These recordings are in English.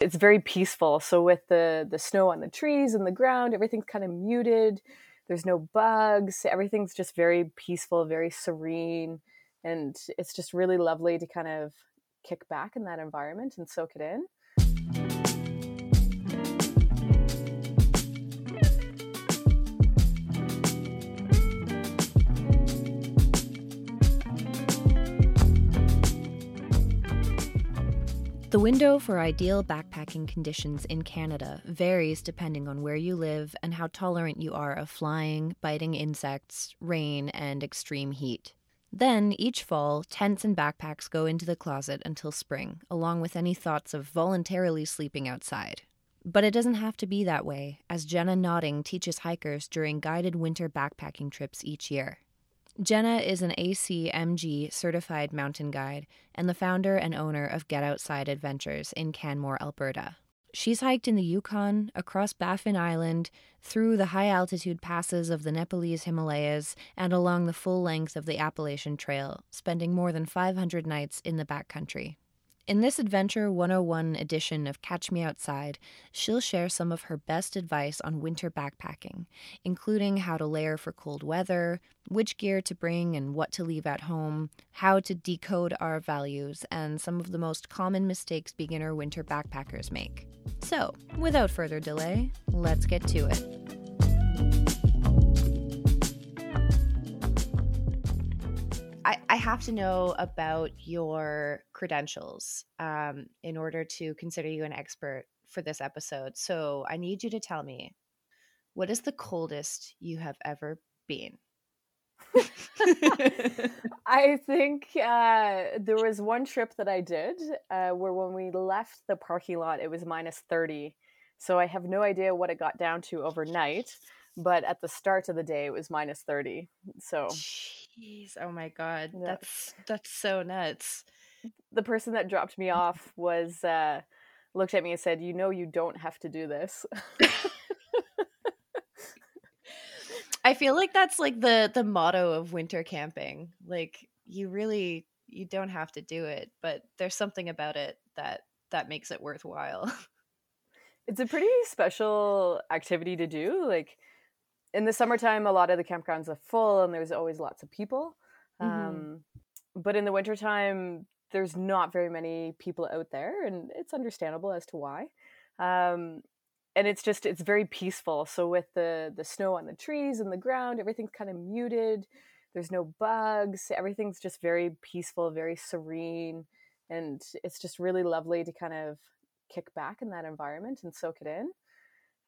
it's very peaceful. So with the the snow on the trees and the ground, everything's kind of muted. There's no bugs. Everything's just very peaceful, very serene, and it's just really lovely to kind of kick back in that environment and soak it in. The window for ideal backpacking conditions in Canada varies depending on where you live and how tolerant you are of flying, biting insects, rain, and extreme heat. Then, each fall, tents and backpacks go into the closet until spring, along with any thoughts of voluntarily sleeping outside. But it doesn't have to be that way, as Jenna Nodding teaches hikers during guided winter backpacking trips each year. Jenna is an ACMG certified mountain guide and the founder and owner of Get Outside Adventures in Canmore, Alberta. She's hiked in the Yukon, across Baffin Island, through the high altitude passes of the Nepalese Himalayas, and along the full length of the Appalachian Trail, spending more than 500 nights in the backcountry. In this Adventure 101 edition of Catch Me Outside, she'll share some of her best advice on winter backpacking, including how to layer for cold weather, which gear to bring and what to leave at home, how to decode R values, and some of the most common mistakes beginner winter backpackers make. So, without further delay, let's get to it. I, I have to know about your credentials um, in order to consider you an expert for this episode. So I need you to tell me what is the coldest you have ever been? I think uh, there was one trip that I did uh, where when we left the parking lot, it was minus 30. So I have no idea what it got down to overnight. But at the start of the day, it was minus 30. So, Jeez, oh my god, Yeah. that's that's so nuts. the person that dropped me off was uh, looked at me and said, "You know, you don't have to do this." I feel like that's like the the motto of winter camping. Like you really you don't have to do it, but there's something about it that that makes it worthwhile. it's a pretty special activity to do. Like in the summertime, a lot of the campgrounds are full, and there's always lots of people. Mhm. Um, but in the wintertime, there's not very many people out there, and it's understandable as to why. Um, and it's just it's very peaceful. So with the the snow on the trees and the ground, everything's kind of muted. There's no bugs. Everything's just very peaceful, very serene, and it's just really lovely to kind of kick back in that environment and soak it in.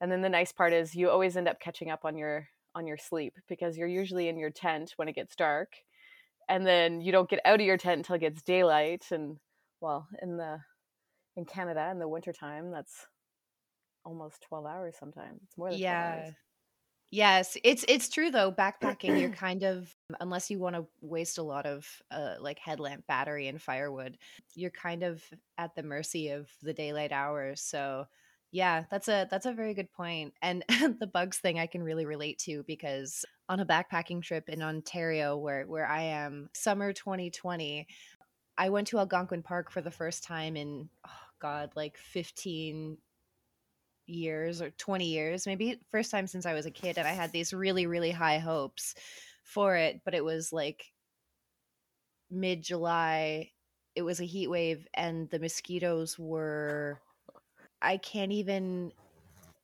And then the nice part is you always end up catching up on your on your sleep because you're usually in your tent when it gets dark and then you don't get out of your tent until it gets daylight and well in the in canada in the wintertime that's almost 12 hours sometimes it's more than 12 yeah. hours Yes, it's it's true though. Backpacking, you're kind of unless you want to waste a lot of uh, like headlamp battery and firewood, you're kind of at the mercy of the daylight hours. So, yeah, that's a that's a very good point. And the bugs thing I can really relate to because on a backpacking trip in Ontario where where I am, summer 2020, I went to Algonquin Park for the first time in oh god, like 15 years or 20 years maybe first time since i was a kid and i had these really really high hopes for it but it was like mid july it was a heat wave and the mosquitoes were i can't even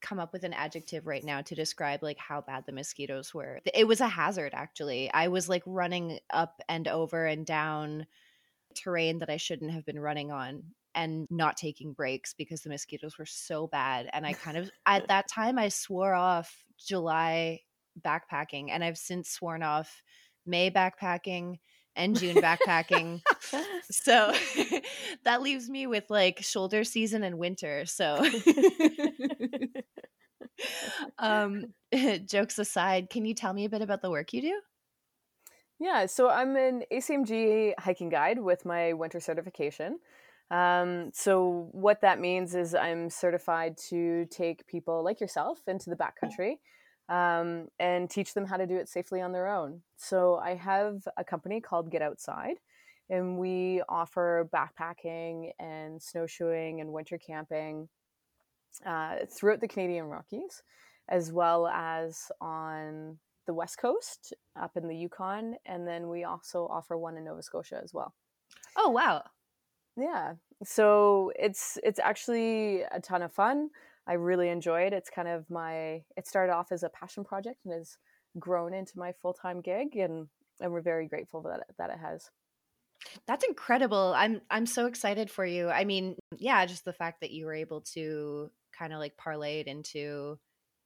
come up with an adjective right now to describe like how bad the mosquitoes were it was a hazard actually i was like running up and over and down terrain that i shouldn't have been running on and not taking breaks because the mosquitoes were so bad. And I kind of, at that time, I swore off July backpacking and I've since sworn off May backpacking and June backpacking. so that leaves me with like shoulder season and winter. So, um, jokes aside, can you tell me a bit about the work you do? yeah so i'm an acmg hiking guide with my winter certification um, so what that means is i'm certified to take people like yourself into the backcountry um, and teach them how to do it safely on their own so i have a company called get outside and we offer backpacking and snowshoeing and winter camping uh, throughout the Canadian Rockies, as well as on the West Coast, up in the Yukon, and then we also offer one in Nova Scotia as well. Oh wow! Yeah, so it's it's actually a ton of fun. I really enjoy it. It's kind of my. It started off as a passion project and has grown into my full time gig, and and we're very grateful that that it has. That's incredible. I'm I'm so excited for you. I mean, yeah, just the fact that you were able to kind of like parlay it into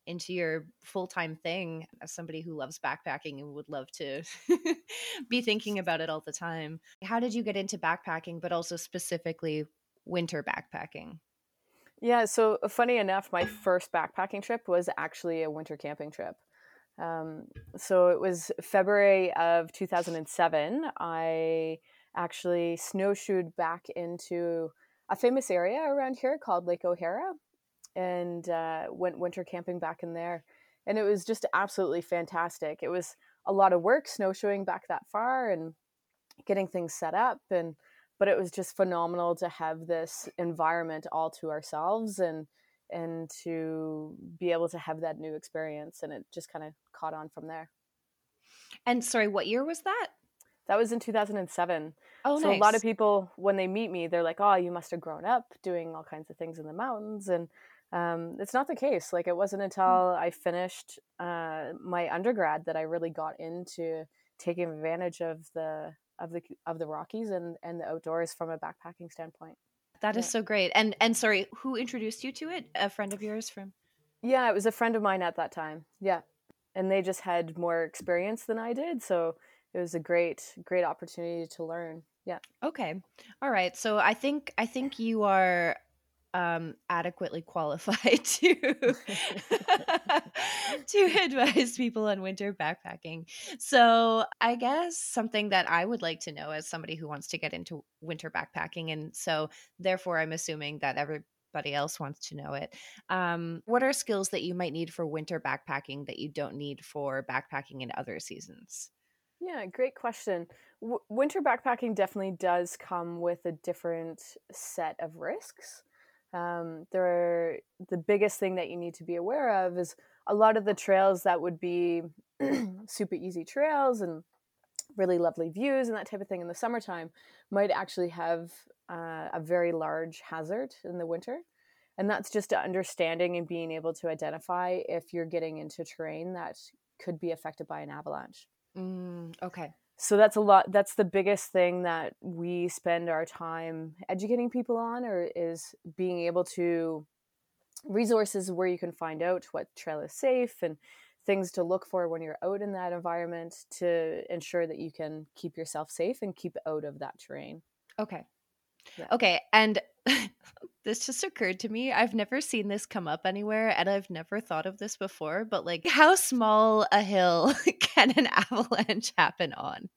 into your full-time thing as somebody who loves backpacking and would love to be thinking about it all the time. How did you get into backpacking but also specifically winter backpacking? Yeah, so funny enough, my first backpacking trip was actually a winter camping trip. Um, so it was February of 2007. I actually snowshoed back into a famous area around here called Lake O'Hara and uh, went winter camping back in there. And it was just absolutely fantastic. It was a lot of work snowshoeing back that far and getting things set up and but it was just phenomenal to have this environment all to ourselves and and to be able to have that new experience and it just kind of caught on from there and sorry what year was that that was in 2007 oh so nice. a lot of people when they meet me they're like oh you must have grown up doing all kinds of things in the mountains and um, it's not the case like it wasn't Hmm. until i finished uh, my undergrad that i really got into taking advantage of the of the of the rockies and and the outdoors from a backpacking standpoint That is Yeah. so great. And and sorry, who introduced you to it? A friend of yours from Yeah, it was a friend of mine at that time. Yeah. And they just had more experience than I did, so it was a great great opportunity to learn. Yeah. Okay. All right. So I think I think you are um adequately qualified to to advise people on winter backpacking. So I guess something that I would like to know as somebody who wants to get into winter backpacking and so therefore I'm assuming that everybody else wants to know it. Um, what are skills that you might need for winter backpacking that you don't need for backpacking in other seasons? Yeah, great question. W- winter backpacking definitely does come with a different set of risks. Um, there are, the biggest thing that you need to be aware of is a lot of the trails that would be super easy trails and really lovely views and that type of thing in the summertime might actually have uh, a very large hazard in the winter. And that's just understanding and being able to identify if you're getting into terrain that could be affected by an avalanche. Mm, okay. So that's a lot. That's the biggest thing that we spend our time educating people on, or is being able to resources where you can find out what trail is safe and things to look for when you're out in that environment to ensure that you can keep yourself safe and keep out of that terrain. Okay. Yeah. Okay. And this just occurred to me. I've never seen this come up anywhere and I've never thought of this before, but like, how small a hill can an avalanche happen on?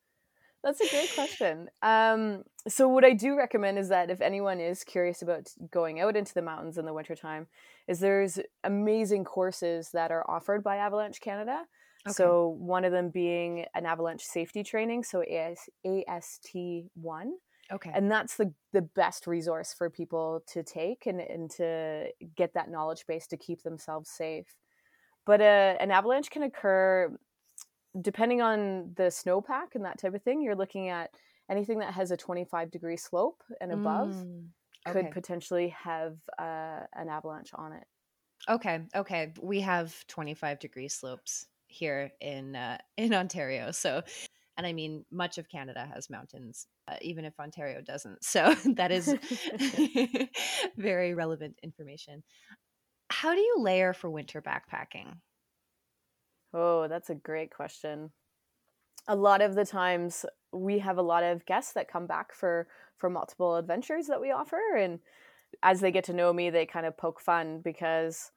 That's a great question. Um, so what I do recommend is that if anyone is curious about going out into the mountains in the wintertime, is there's amazing courses that are offered by Avalanche Canada. Okay. So one of them being an avalanche safety training, so AS, AST one, Okay. and that's the the best resource for people to take and, and to get that knowledge base to keep themselves safe. But uh, an avalanche can occur depending on the snowpack and that type of thing. You're looking at anything that has a 25 degree slope and above Mm, could okay. potentially have uh, an avalanche on it. Okay. Okay. We have 25 degree slopes here in uh, in Ontario. So and I mean much of Canada has mountains, uh, even if Ontario doesn't. So that is very relevant information. How do you layer for winter backpacking? Oh, that's a great question. A lot of the times we have a lot of guests that come back for for multiple adventures that we offer and as they get to know me they kind of poke fun because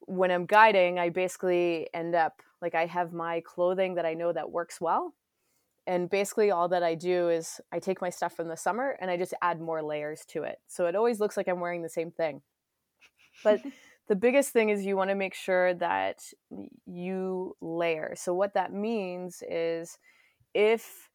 when I'm guiding I basically end up like I have my clothing that I know that works well and basically all that I do is I take my stuff from the summer and I just add more layers to it. So it always looks like I'm wearing the same thing. But the biggest thing is you want to make sure that you layer. So what that means is if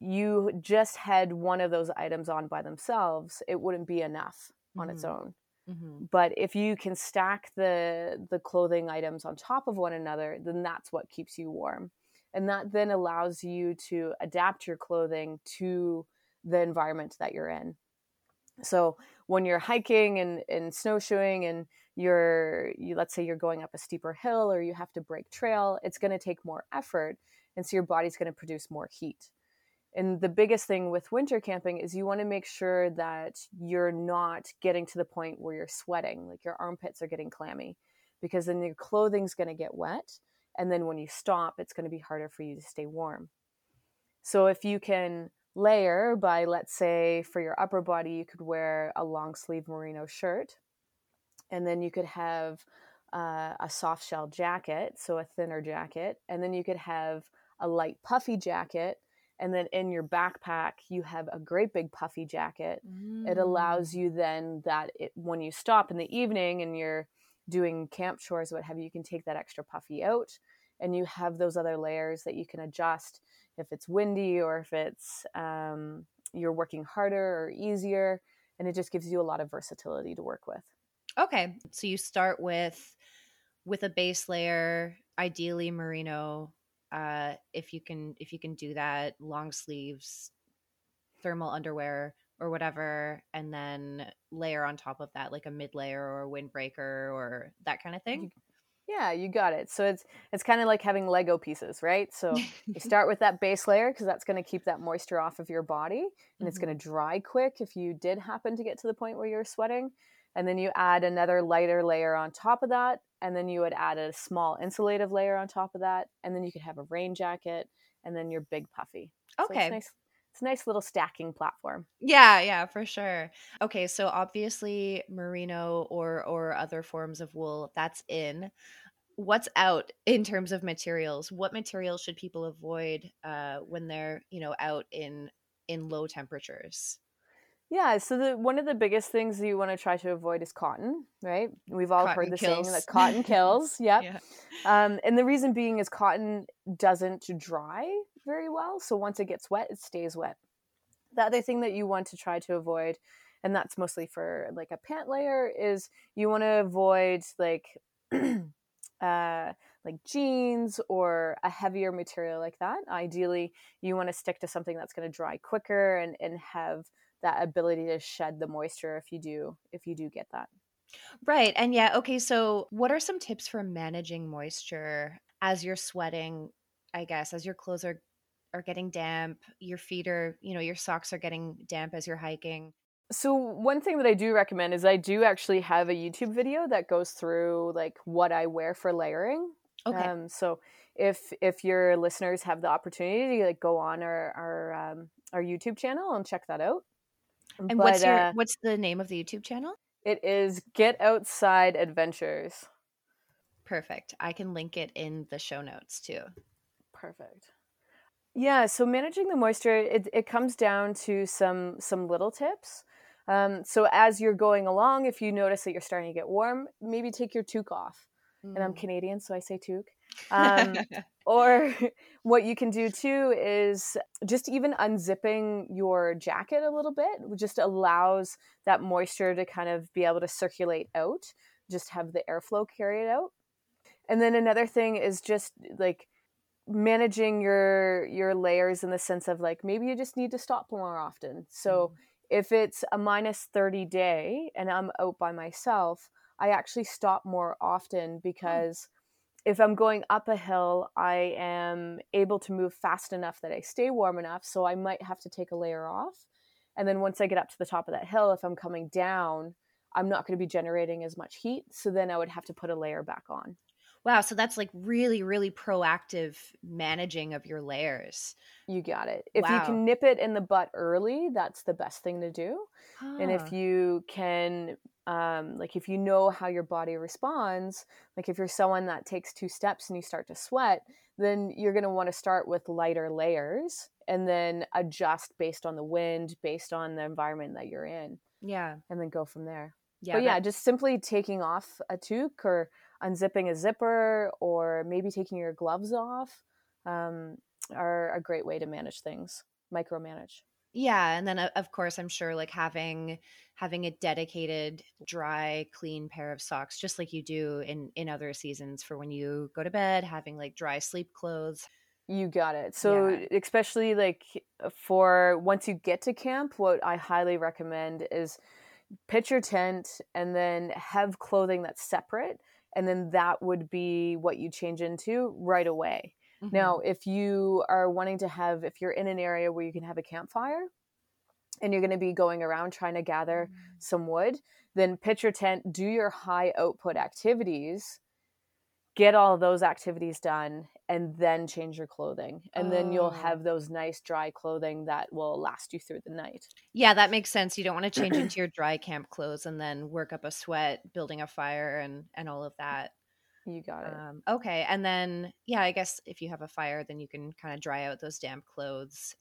you just had one of those items on by themselves, it wouldn't be enough on its Mm. own. Mhm. but if you can stack the the clothing items on top of one another then that's what keeps you warm and that then allows you to adapt your clothing to the environment that you're in. So when you're hiking and, and snowshoeing and you're you let's say you're going up a steeper hill or you have to break trail it's going to take more effort and so your body's going to produce more heat. And the biggest thing with winter camping is you want to make sure that you're not getting to the point where you're sweating like your armpits are getting clammy because then your clothing's going to get wet and then when you stop it's going to be harder for you to stay warm so if you can layer by let's say for your upper body you could wear a long sleeve merino shirt and then you could have uh, a soft shell jacket so a thinner jacket and then you could have a light puffy jacket and then in your backpack you have a great big puffy jacket it allows Mm. you then that it, when you stop in the evening and you're doing camp chores what have you you can take that extra puffy out and you have those other layers that you can adjust if it's windy or if it's um, you're working harder or easier and it just gives you a lot of versatility to work with Okay. So you start with with a base layer, ideally merino. Uh, if you can if you can do that, long sleeves, thermal underwear or whatever, and then layer on top of that like a mid layer or a windbreaker or that kind of thing. yeah you got it so it's it's kind of like having lego pieces right so you start with that base layer because that's going to keep that moisture off of your body and it's Mhm. going to dry quick if you did happen to get to the point where you're sweating and then you add another lighter layer on top of that and then you would add a small insulative layer on top of that and then you could have a rain jacket and then your big puffy So Okay. it's nice it's a nice little stacking platform Yeah, yeah, for sure. Okay, so obviously merino or or other forms of wool, that's in. What's out in terms of materials? What materials should people avoid uh, when they're, you know, out in in low temperatures? yeah so the one of the biggest things you want to try to avoid is cotton right we've all Cotton heard the saying that cotton kills yep Yeah. Um, and the reason being is cotton doesn't dry very well. So once it gets wet, it stays wet. The other thing that you want to try to avoid, and that's mostly for like a pant layer, is you want to avoid like uh, like jeans or a heavier material like that. Ideally, you want to stick to something that's going to dry quicker and, and have that ability to shed the moisture if you do if you do get that. Right. And yeah, okay, so what are some tips for managing moisture as you're sweating, I guess, as your clothes are are getting damp, your feet are, you know, your socks are getting damp as you're hiking. So one thing that I do recommend is I do actually have a YouTube video that goes through like what I wear for layering. Okay. Um, so if if your listeners have the opportunity to like go on our our um, our YouTube channel and check that out. and what's But, your uh, what's the name of the YouTube channel? it is Get Outside Adventures. Perfect. I can link it in the show notes too. Perfect. Yeah, so managing the moisture, it, it comes down to some some little tips. Um, so as you're going along, if you notice that you're starting to get warm, maybe take your toque off. And I'm Mm. Canadian, so I say toque. Um, or what you can do too is just even unzipping your jacket a little bit just allows that moisture to kind of be able to circulate out, just have the airflow carry it out. And then another thing is just like managing your your layers in the sense of like maybe you just need to stop more often. So mm-hmm. if it's a minus 30 day and I'm out by myself, I actually stop more often hmm. because if I'm going up a hill, I am able to move fast enough that I stay warm enough. So I might have to take a layer off. And then once I get up to the top of that hill, if I'm coming down, I'm not going to be generating as much heat. So then I would have to put a layer back on. Wow, so that's like really, really proactive managing of your layers. You got it. If you can nip it in the butt early, that's the best thing to do. and if you can um, like if you know how your body responds like if you're someone that takes two steps and you start to sweat then you're going to want to start with lighter layers and then adjust based on the wind based on the environment that you're in yeah, and then go from there yeah, but yeah that- just simply taking off a toque or unzipping a zipper or maybe taking your gloves off um, are a great way to manage things micromanage Yeah, and then of course I'm sure like having having a dedicated dry clean pair of socks just like you do in in other seasons for when you go to bed, having like dry sleep clothes. You got it. So Yeah. especially like for once you get to camp, what I highly recommend is pitch your tent and then have clothing that's separate and then that would be what you change into right away. Mhm. Now, if you are wanting to have if you're in an area where you can have a campfire and you're going to be going around trying to gather some wood, then pitch your tent, do your high output activities, get all of those activities done, and then change your clothing. And then you'll Oh. have those nice dry clothing that will last you through the night. Yeah, that makes sense. You don't want to change into your dry camp clothes and then work up a sweat building a fire and and all of that. You got it. Um, okay, and then yeah, I guess if you have a fire, then you can kind of dry out those damp clothes.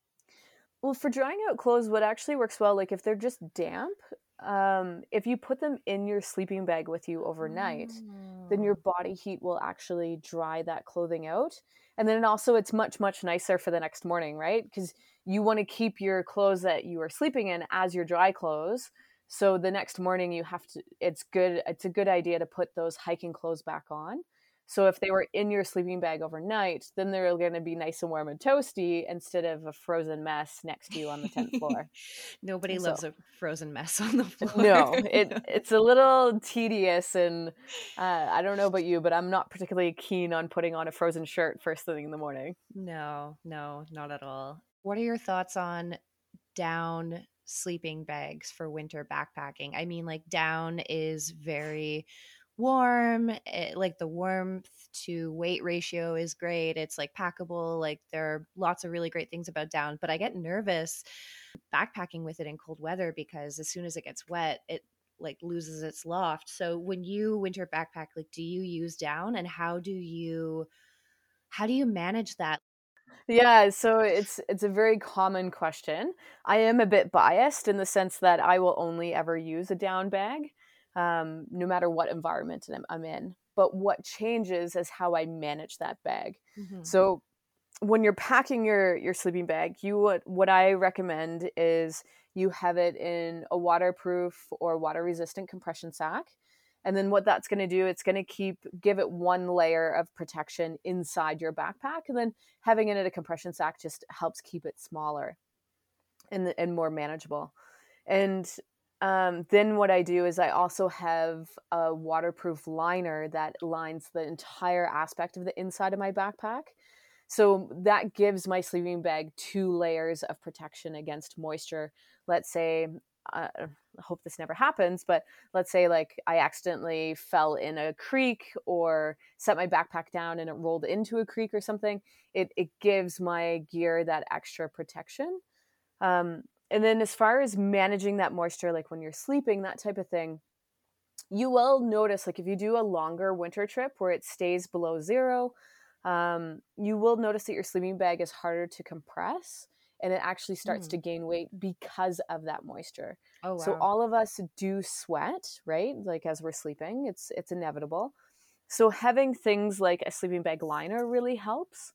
Well, for drying out clothes, what actually works well, like if they're just damp, um, if you put them in your sleeping bag with you overnight, then your body heat will actually dry that clothing out. And then also, it's much, much nicer for the next morning, right? Because you want to keep your clothes that you are sleeping in as your dry clothes. So the next morning, you have to, it's good, it's a good idea to put those hiking clothes back on. So if they were in your sleeping bag overnight, then they're going to be nice and warm and toasty instead of a frozen mess next to you on the tent floor. Nobody So- loves a frozen mess on the floor. no, it it's a little tedious, and uh, I don't know about you, but I'm not particularly keen on putting on a frozen shirt first thing in the morning. No, no, not at all. What are your thoughts on down sleeping bags for winter backpacking? I mean, like, down is very warm. It, like, the warmth to weight ratio is great. It's like packable. Like, there are lots of really great things about down, but I get nervous backpacking with it in cold weather because as soon as it gets wet, it like loses its loft. So when you winter backpack, like do you use down and how do you how do you manage that? Yeah, so it's it's a very common question. I am a bit biased in the sense that I will only ever use a down bag, um, no matter what environment I'm, in. But what changes is how I manage that bag. Mhm. So when you're packing your your sleeping bag, you would what I recommend is you have it in a waterproof or water resistant compression sack. And then what that's going to do, it's going to keep give it one layer of protection inside your backpack and then having it in a compression sack just helps keep it smaller and and more manageable. And um, then what I do is I also have a waterproof liner that lines the entire aspect of the inside of my backpack. So that gives my sleeping bag two layers of protection against moisture. Let's say, uh, I hope this never happens, but let's say like I accidentally fell in a creek or set my backpack down and it rolled into a creek or something. It, it gives my gear that extra protection. Um, and then as far as managing that moisture, like when you're sleeping, that type of thing, you will notice like if you do a longer winter trip where it stays below zero, um, you will notice that your sleeping bag is harder to compress and it actually starts Mm. to gain weight because of that moisture. Oh wow. So all of us do sweat, right? Like as we're sleeping, it's it's inevitable. So having things like a sleeping bag liner really helps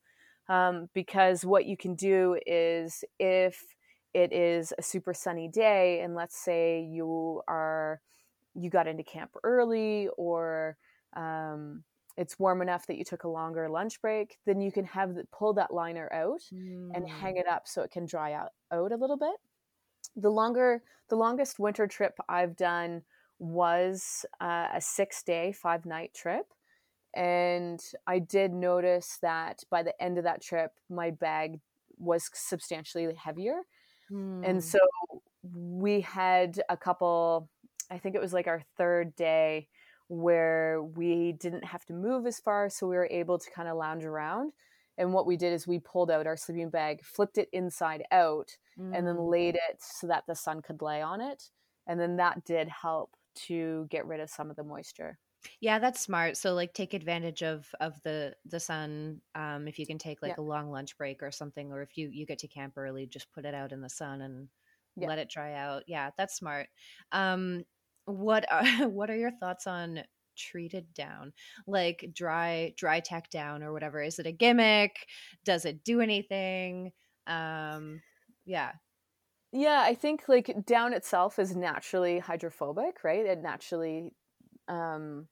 um, because what you can do is if it is a super sunny day and let's say you are you got into camp early or um, it's warm enough that you took a longer lunch break, then you can have the, pull that liner out and Mm. hang it up so it can dry out, out a little bit. The longer, the longest winter trip I've done was uh, a six day, five night trip. And I did notice that by the end of that trip, my bag was substantially heavier. Mm. And so we had a couple, I think it was like our third day where we didn't have to move as far. So we were able to kind of lounge around. And what we did is we pulled out our sleeping bag, flipped it inside out, and then Mm. laid it so that the sun could lay on it. And then that did help to get rid of some of the moisture. Yeah, that's smart. So like take advantage of of the the sun um if you can take like Yeah. a long lunch break or something or if you you get to camp early, just put it out in the sun and Yeah. let it dry out. Yeah, that's smart. Um what are what are your thoughts on treated down? Like dry dry tech down or whatever. Is it a gimmick? Does it do anything? Um yeah. Yeah, I think like down itself is naturally hydrophobic, right? It naturally um,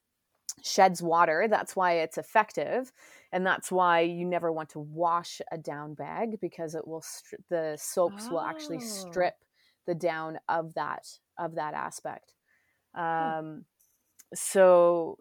sheds water. That's why it's effective, and that's why you never want to wash a down bag because it will stri- the soaps oh. will actually Oh. strip the down of that of that aspect. Um, so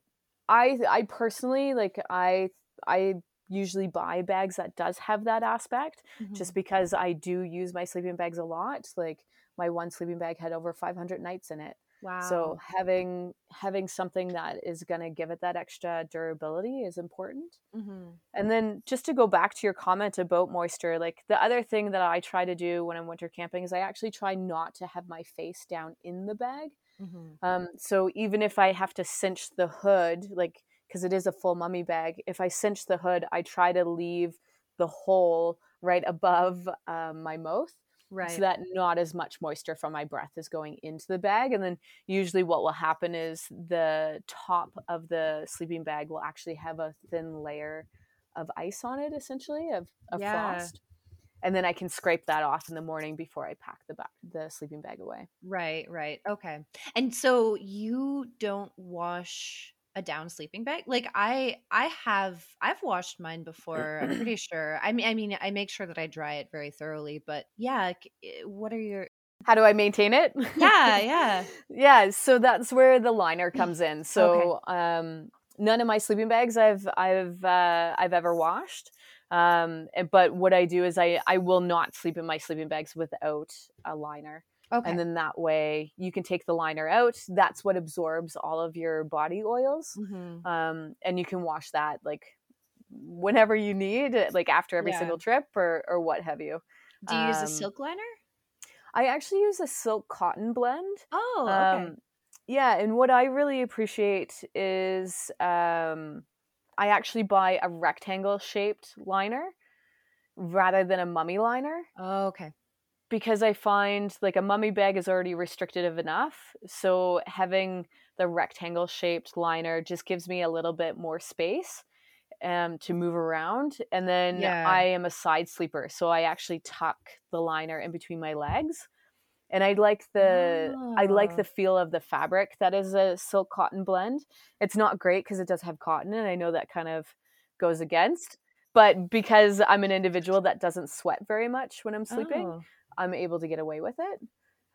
I I personally like I I usually buy bags that does have that aspect just Mhm. because I do use my sleeping bags a lot. Like my one sleeping bag had over 500 nights in it. Wow. So having having something that is going to give it that extra durability is important. Mhm. And then just to go back to your comment about moisture, like the other thing that I try to do when I'm winter camping is I actually try not to have my face down in the bag. Mhm. Um, so even if I have to cinch the hood, like because it is a full mummy bag, if I cinch the hood, I try to leave the hole right above um, my mouth Right. so that not as much moisture from my breath is going into the bag. And then usually what will happen is the top of the sleeping bag will actually have a thin layer of ice on it, essentially of, of Yeah. frost. And then I can scrape that off in the morning before I pack the ba- the sleeping bag away. Right, right. Okay. And so you don't wash a down sleeping bag? Like I I have I've washed mine before. I'm pretty sure. I mean I mean I make sure that I dry it very thoroughly, but yeah, eh, what are your How do I maintain it? Yeah, yeah. yeah so that's where the liner comes in so um none of my sleeping bags i've i've uh, i've ever washed um but what i do is i i will not sleep in my sleeping bags without a liner Okay. and then that way you can take the liner out that's what absorbs all of your body oils Mhm. um and you can wash that like whenever you need like after every Yeah. single trip or or what have you Do you use a um, silk liner? i actually use a silk cotton blend Oh, okay. um, yeah, and what I really appreciate is um, I actually buy a rectangle shaped liner rather than a mummy liner oh, okay. Because I find like a mummy bag is already restrictive enough. So having the rectangle shaped liner just gives me a little bit more space um, to move around. And then Yeah. I am a side sleeper. So I actually tuck the liner in between my legs. And I like the I like Oh. the feel of the fabric that is a silk cotton blend. It's not great because it does have cotton, and I know that kind of goes against. But because I'm an individual that doesn't sweat very much when I'm sleeping, Oh. I'm able to get away with it.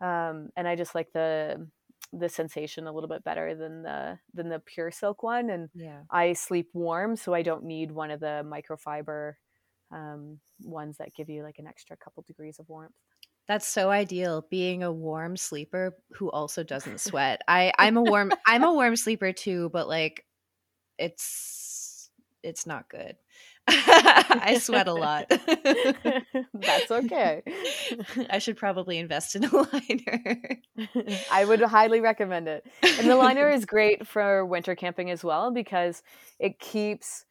Um, and I just like the the sensation a little bit better than the than the pure silk one. And Yeah. I sleep warm, so I don't need one of the microfiber um, ones that give you like an extra couple degrees of warmth. That's so ideal being a warm sleeper who also doesn't sweat. I I'm a warm I'm a warm sleeper too, but like it's it's not good. I sweat a lot. That's okay. I should probably invest in a liner. I would highly recommend it. And the liner is great for winter camping as well because it keeps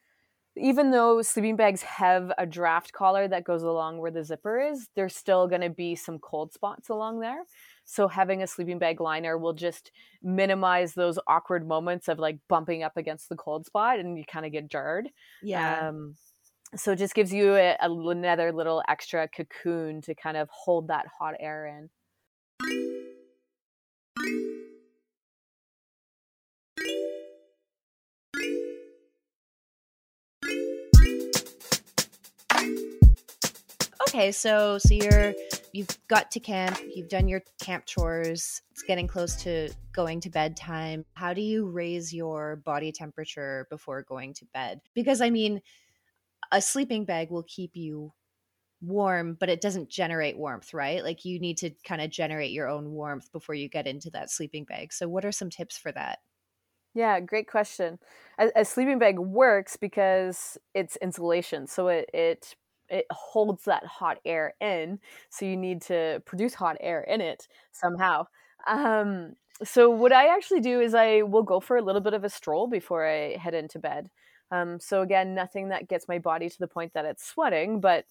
even though sleeping bags have a draft collar that goes along where the zipper is, there's still going to be some cold spots along there. So having a sleeping bag liner will just minimize those awkward moments of like bumping up against the cold spot and you kind of get jarred. yeah. Um, so it just gives you a, a, another little extra cocoon to kind of hold that hot air in. okay, so so you're you've got to camp, you've done your camp chores, it's getting close to going to bedtime. How do you raise your body temperature before going to bed? Because I mean, a sleeping bag will keep you warm, but it doesn't generate warmth, right? Like you need to kind of generate your own warmth before you get into that sleeping bag. So what are some tips for that? Yeah, great question. A, a sleeping bag works because it's insulation, so it it it holds that hot air in. So you need to produce hot air in it somehow. Um, so what I actually do is I will go for a little bit of a stroll before I head into bed. Um, so again, nothing that gets my body to the point that it's sweating, but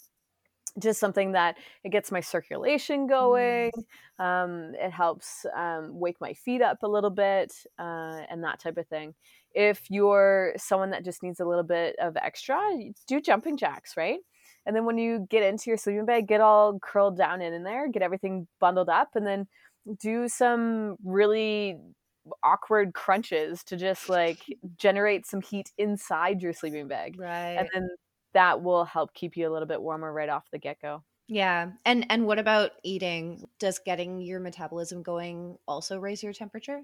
just something that it gets my circulation going. Um, it helps um, wake my feet up a little bit uh, and that type of thing. If you're someone that just needs a little bit of extra, do jumping jacks, right? And then when you get into your sleeping bag, get all curled down in, in there, get everything bundled up, and then do some really awkward crunches to just like generate some heat inside your sleeping bag. Right. And then that will help keep you a little bit warmer right off the get go. Yeah. And and what about eating? Does getting your metabolism going also raise your temperature?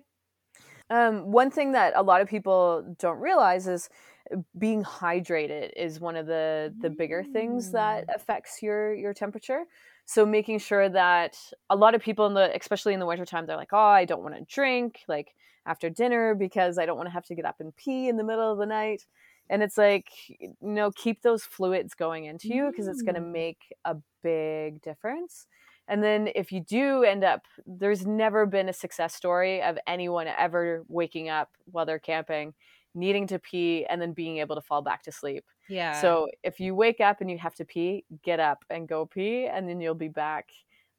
Um, one thing that a lot of people don't realize is uh, being hydrated is one of the the bigger things that Mm. affects your your temperature. So making sure that a lot of people in the especially in the wintertime, they're like, oh, I don't want to drink like after dinner because I don't want to have to get up and pee in the middle of the night. And it's like, you know, keep those fluids going into you because it's going to Mm. make a big difference. And then if you do end up, there's never been a success story of anyone ever waking up while they're camping, needing to pee, and then being able to fall back to sleep. Yeah. So if you wake up and you have to pee, get up and go pee, and then you'll be back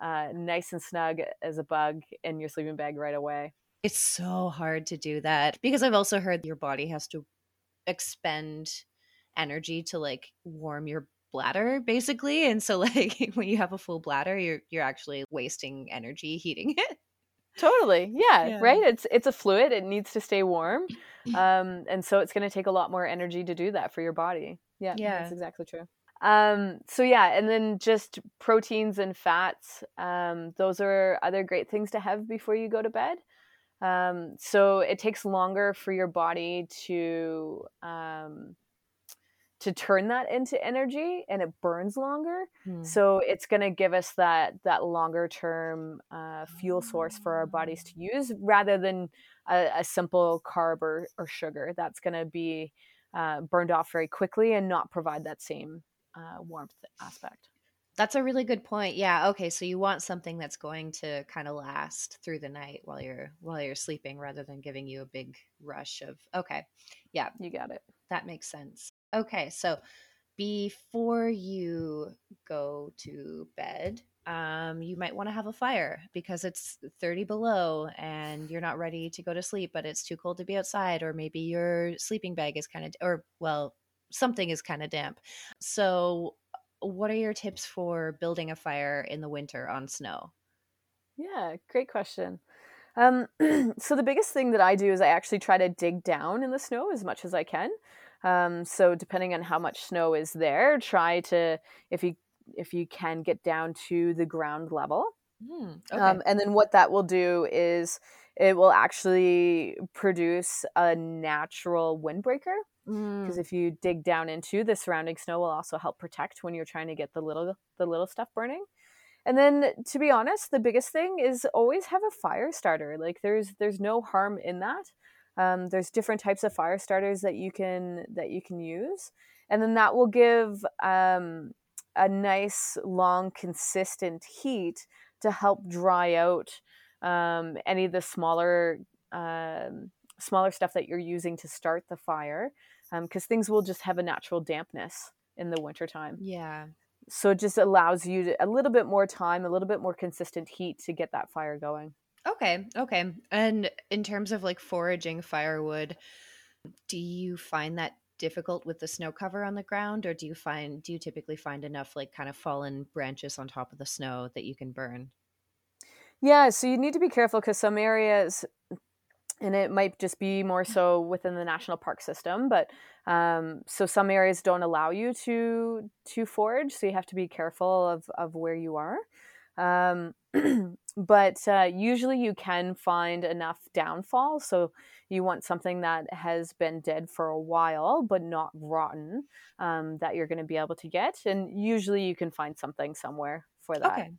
uh, nice and snug as a bug in your sleeping bag right away. it's so hard to do that because I've also heard your body has to expend energy to like warm your bladder basically and so like when you have a full bladder you're you're actually wasting energy heating it Totally. Yeah, Yeah. right? It's it's a fluid. It needs to stay warm. Um and so it's going to take a lot more energy to do that for your body. Yeah, Yeah. that's exactly true. Um so yeah, and then just proteins and fats. Um those are other great things to have before you go to bed. Um so it takes longer for your body to um to turn that into energy and it burns longer Hmm. so it's going to give us that that longer term uh, fuel source for our bodies to use rather than a, a simple carb or, or sugar that's going to be uh, burned off very quickly and not provide that same uh, warmth aspect That's a really good point. Yeah. Okay. So you want something that's going to kind of last through the night while you're while you're sleeping, rather than giving you a big rush of. Okay. Yeah, you got it that makes sense. Okay. So before you go to bed, um, you might want to have a fire because it's 30 below and you're not ready to go to sleep, but it's too cold to be outside, or maybe your sleeping bag is kind of, or well, something is kind of damp. So, what are your tips for building a fire in the winter on snow? yeah great question um, so the biggest thing that i do is i actually try to dig down in the snow as much as i can um, so depending on how much snow is there try to if you if you can get down to the ground level Hmm, okay. Um, and then what that will do is it will actually produce a natural windbreaker Mm, because if you dig down into the surrounding snow will also help protect when you're trying to get the little the little stuff burning. And then to be honest, the biggest thing is always have a fire starter. Like there's there's no harm in that. Um, there's different types of fire starters that you can that you can use, and then that will give um, a nice long consistent heat to help dry out um, any of the smaller um, smaller stuff that you're using to start the fire because things will just have a natural dampness in the wintertime. Yeah. so it just allows you to, a little bit more time a little bit more consistent heat to get that fire going Okay. Okay. And in terms of like foraging firewood, do you find that difficult with the snow cover on the ground or do you find do you typically find enough like kind of fallen branches on top of the snow that you can burn? yeah so you need to be careful because some areas and it might just be more so within the national park system but um, so some areas don't allow you to to forage so you have to be careful of, of where you are um, but uh, usually you can find enough downfall so you want something that has been dead for a while but not rotten um, that you're going to be able to get and usually you can find something somewhere for that Okay.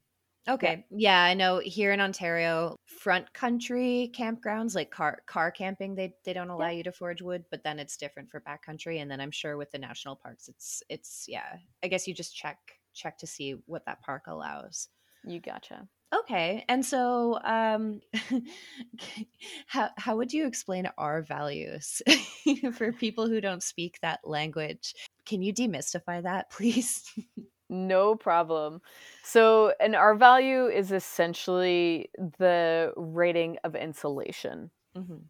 Okay. Yeah. I know here in Ontario, front country campgrounds like car car camping, they they don't allow you to forage wood, but then it's different for backcountry. And then I'm sure with the national parks, it's it's yeah. I guess you just check check to see what that park allows. you gotcha Okay. And so um how how would you explain R values for people who don't speak that language? Can you demystify that, please? No problem. So, an R value is essentially the rating of insulation. Mhm.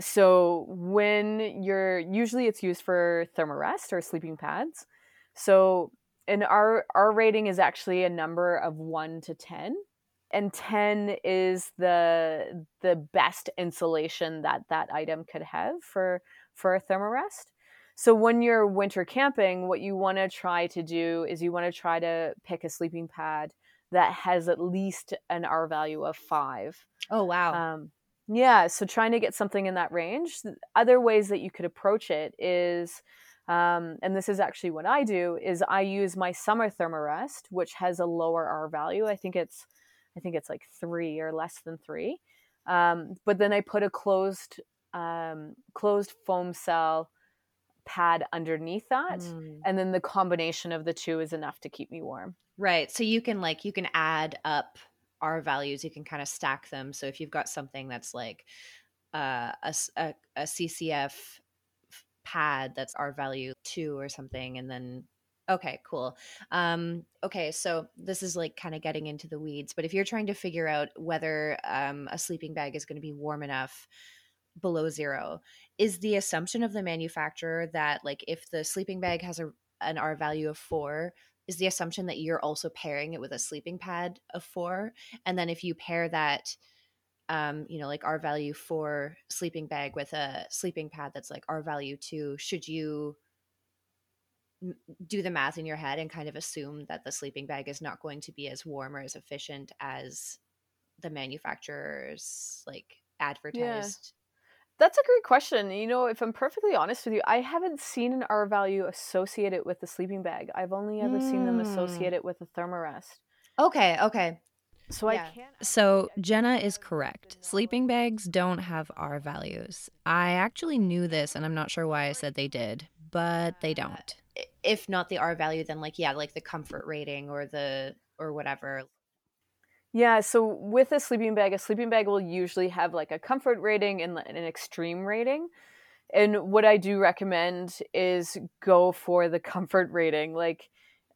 So, when you're usually it's used for thermarest or sleeping pads. So, and our our rating is actually a number of 1 to 10 and 10 is the the best insulation that that item could have for for a thermarest. So when you're winter camping what you want to try to do is you want to try to pick a sleeping pad that has at least an r value of 5 oh wow. Um, yeah so trying to get something in that range. Other ways that you could approach it is um, and this is actually what I do is I use my summer thermarest, which has a lower R value. I think it's I think it's like three or less than three. Um, but then I put a closed um, closed foam cell pad underneath that, mm. and then the combination of the two is enough to keep me warm. Right. So you can like you can add up R values. You can kind of stack them. So if you've got something that's like uh, a, a, a CCF pad that's R value two or something, and then okay, cool. Um, okay, so this is like kind of getting into the weeds, but if you're trying to figure out whether um, a sleeping bag is going to be warm enough below zero, is the assumption of the manufacturer that like if the sleeping bag has a an R value of four, is the assumption that you're also pairing it with a sleeping pad of four, and then if you pair that um, you know, like R value for sleeping bag with a sleeping pad that's like R value two, should you do the math in your head and kind of assume that the sleeping bag is not going to be as warm or as efficient as the manufacturers like advertised? Yeah. That's a great question. You know, if I'm perfectly honest with you, I haven't seen an R value associated with the sleeping bag. I've only ever mm. seen them hmm. associated with a Therm-a-Rest. Okay, okay. So yeah. I can't. So Jenna is correct. Sleeping bags don't have R values. I actually knew this, and I'm not sure why I said they did, but they don't. If not the R value, then like yeah, like the comfort rating or the or whatever. Yeah, so with a sleeping bag, a sleeping bag will usually have like a comfort rating and an extreme rating. And what I do recommend is go for the comfort rating. Like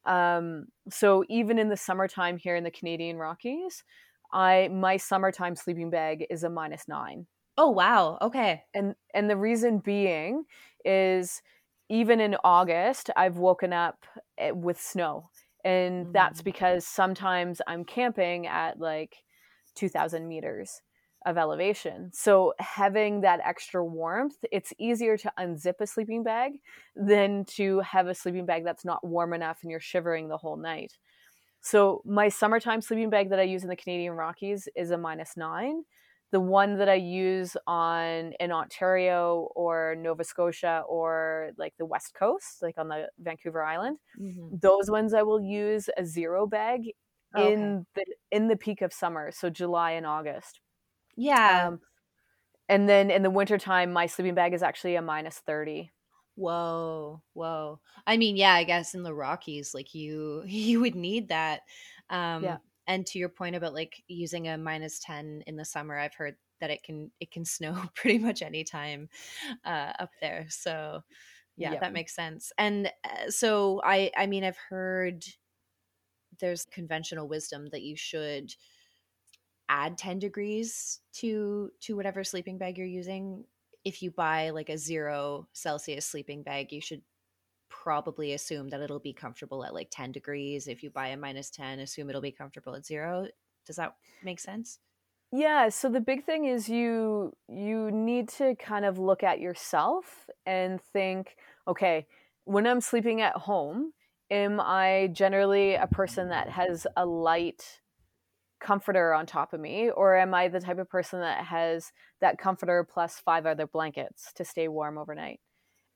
um, so even in the summertime here in the Canadian Rockies, I my summertime sleeping bag is a minus nine. Oh wow. Okay. And and the reason being is even in August, I've woken up eh, with snow. And mm. that's because sometimes I'm camping at like 2000 meters of elevation. So having that extra warmth, it's easier to unzip a sleeping bag than to have a sleeping bag that's not warm enough and you're shivering the whole night. So my summertime sleeping bag that I use in the Canadian Rockies is a minus 9. The one that I use on in Ontario or Nova Scotia or like the West Coast, like on the Vancouver Island, mm-hmm. those ones I will use a zero bag oh, in the in the peak of summer, so July and August. Yeah. Um, and then in the wintertime, my sleeping bag is actually a minus 30. Whoa, whoa. I mean, yeah, I guess in the Rockies, like you you would need that. Um yeah. And to your point about like using a minus 10 in the summer, I've heard that it can it can snow pretty much anytime uh up there. So yeah, yeah. that makes sense. And uh, so I I mean, I've heard there's conventional wisdom that you should add 10 degrees to to whatever sleeping bag you're using if you buy like a zero celsius sleeping bag you should probably assume that it'll be comfortable at like 10 degrees. If you buy a minus 10 assume it'll be comfortable at zero. Does that make sense? Yeah so the big thing is you you need to kind of look at yourself and think okay when i'm sleeping at home am i generally a person that has a light comforter on top of me or am i the type of person that has that comforter plus five other blankets to stay warm overnight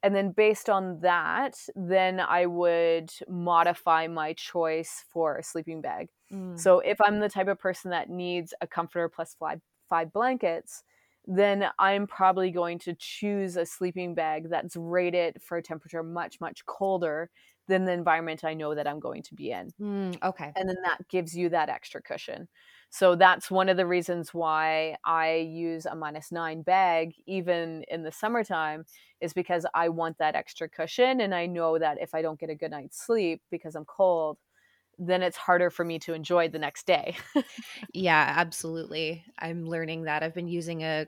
and then based on that then i would modify my choice for a sleeping bag mm. so if i'm the type of person that needs a comforter plus five five blankets then i'm probably going to choose a sleeping bag that's rated for a temperature much much colder than the environment I know that I'm going to be in. Mm, okay. And then that gives you that extra cushion. So that's one of the reasons why I use a minus nine bag, even in the summertime, is because I want that extra cushion. And I know that if I don't get a good night's sleep because I'm cold, then it's harder for me to enjoy the next day. yeah, absolutely. I'm learning that. I've been using a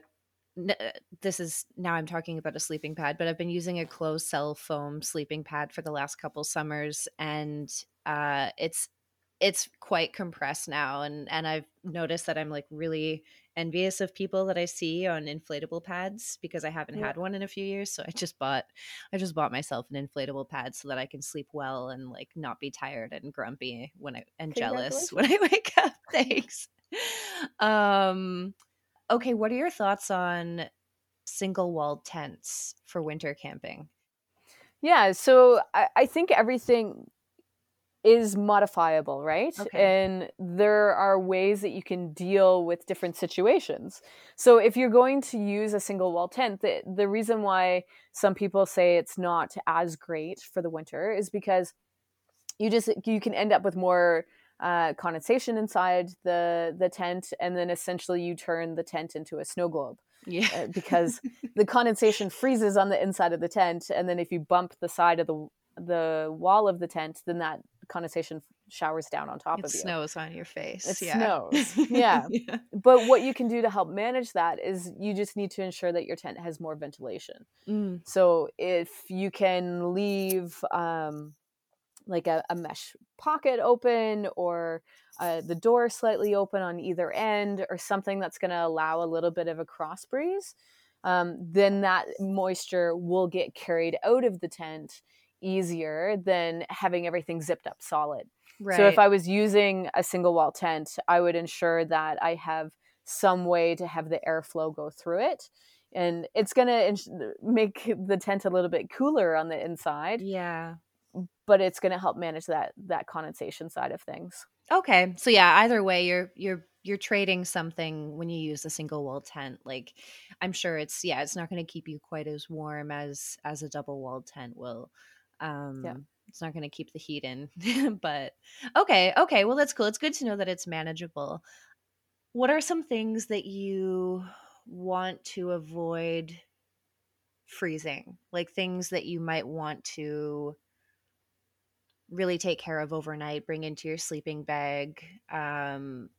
this is now I'm talking about a sleeping pad, but I've been using a closed cell foam sleeping pad for the last couple summers, and uh, it's it's quite compressed now, and and I've noticed that I'm like really envious of people that I see on inflatable pads because I haven't yeah. had one in a few years. So I just bought I just bought myself an inflatable pad so that I can sleep well and like not be tired and grumpy when I and jealous when I wake up. Thanks. um okay, what are your thoughts on single walled tents for winter camping? Yeah, so I, I think everything is modifiable, right? Okay. And there are ways that you can deal with different situations. So if you're going to use a single wall tent, the, the reason why some people say it's not as great for the winter is because you just you can end up with more uh, condensation inside the the tent, and then essentially you turn the tent into a snow globe. Yeah, uh, because the condensation freezes on the inside of the tent, and then if you bump the side of the the wall of the tent, then that condensation showers down on top it of you. snows on your face. It yeah. snows. Yeah. yeah. But what you can do to help manage that is you just need to ensure that your tent has more ventilation. Mm. So if you can leave um, like a, a, mesh pocket open or uh, the door slightly open on either end or something that's going to allow a little bit of a cross breeze, um, then that moisture will get carried out of the tent easier than having everything zipped up solid. Right. So if I was using a single wall tent, I would ensure that I have some way to have the airflow go through it. And it's going to make the tent a little bit cooler on the inside. Yeah. But it's going to help manage that that condensation side of things. Okay. So yeah, either way you're you're you're trading something when you use a single wall tent. Like I'm sure it's yeah, it's not going to keep you quite as warm as as a double walled tent will. Um, yeah. It's not going to keep the heat in. but okay, okay. Well, that's cool. It's good to know that it's manageable. What are some things that you want to avoid freezing? Like things that you might want to really take care of overnight, bring into your sleeping bag, um,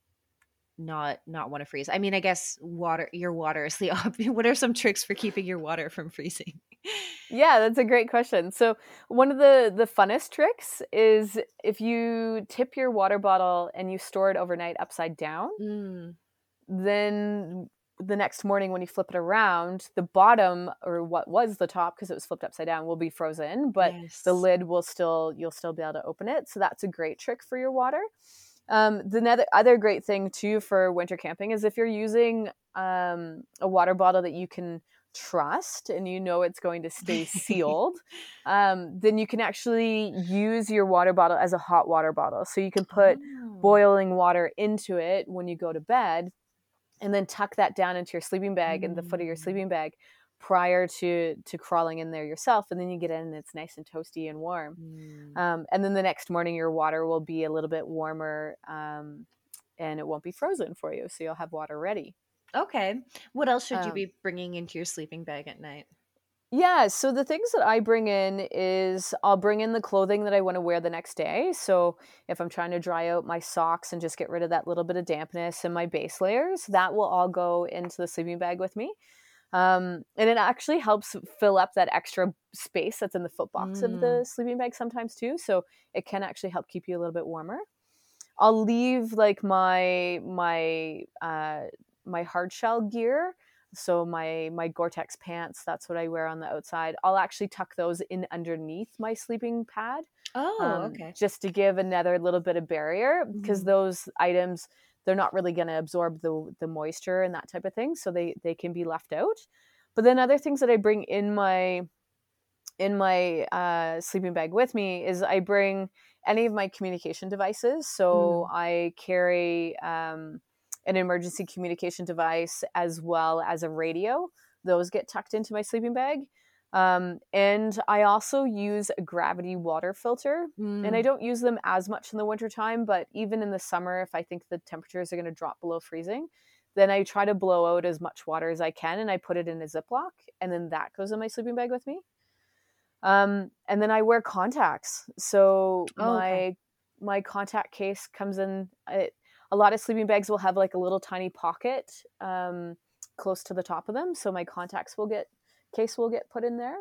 not not want to freeze. I mean, I guess water your water is the obvious. What are some tricks for keeping your water from freezing? Yeah, that's a great question. So, one of the the funnest tricks is if you tip your water bottle and you store it overnight upside down, mm. then the next morning when you flip it around, the bottom or what was the top because it was flipped upside down will be frozen, but yes. the lid will still you'll still be able to open it. So that's a great trick for your water. Um, the other great thing too for winter camping is if you're using um, a water bottle that you can trust and you know it's going to stay sealed, um, then you can actually use your water bottle as a hot water bottle. So you can put oh. boiling water into it when you go to bed and then tuck that down into your sleeping bag mm. in the foot of your mm. sleeping bag prior to to crawling in there yourself and then you get in and it's nice and toasty and warm mm. um, and then the next morning your water will be a little bit warmer um, and it won't be frozen for you so you'll have water ready Okay. What else should um, you be bringing into your sleeping bag at night? Yeah, so the things that I bring in is I'll bring in the clothing that I want to wear the next day. So if I'm trying to dry out my socks and just get rid of that little bit of dampness and my base layers, that will all go into the sleeping bag with me. Um, and it actually helps fill up that extra space that's in the foot box mm. of the sleeping bag sometimes too. So it can actually help keep you a little bit warmer. I'll leave like my my uh, my hard shell gear so my my gore-tex pants that's what i wear on the outside i'll actually tuck those in underneath my sleeping pad oh um, okay just to give another little bit of barrier because mm-hmm. those items they're not really going to absorb the the moisture and that type of thing so they they can be left out but then other things that i bring in my in my uh, sleeping bag with me is i bring any of my communication devices so mm. i carry um, an emergency communication device as well as a radio. Those get tucked into my sleeping bag. Um, and I also use a gravity water filter. Mm. And I mm. don't use them as much in the wintertime, but even in the summer, if I think the temperatures are going to drop below freezing, then I try to blow out as much water as I can and I put it in a Ziploc. And then that goes in my sleeping bag with me. Um, and then I wear contacts. So oh, my okay. my contact case comes in. It, a lot of sleeping bags will have like a little tiny pocket um, close to the top of them, so my contacts will get case will get put in there.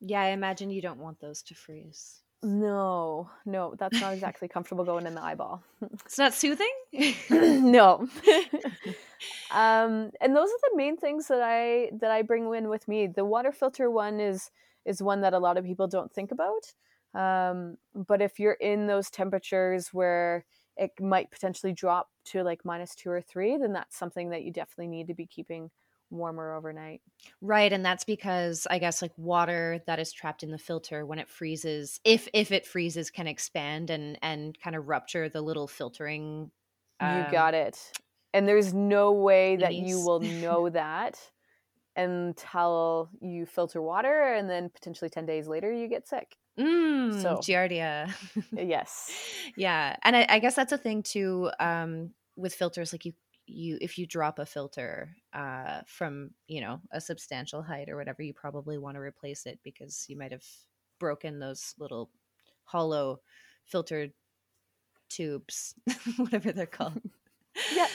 Yeah, I imagine you don't want those to freeze. No, no, that's not exactly comfortable going in the eyeball. It's not soothing? no. um, and those are the main things that I that I bring in with me. The water filter one is is one that a lot of people don't think about. Um, but if you're in those temperatures where it might potentially drop to like minus two or three, then that's something that you definitely need to be keeping warmer overnight. Right, and that's because I guess like water that is trapped in the filter when it freezes, if if it freezes, can expand and and kind of rupture the little filtering. Um, you got it. And there's no way that you will know that until you filter water, and then potentially ten days later you get sick. Mm, So- Giardia. Yes. yeah, and I, I guess that's a thing too um, with filters. Like you, you if you drop a filter uh, from you know a substantial height or whatever, you probably want to replace it because you might have broken those little hollow filtered tubes, whatever they're called. Yeah.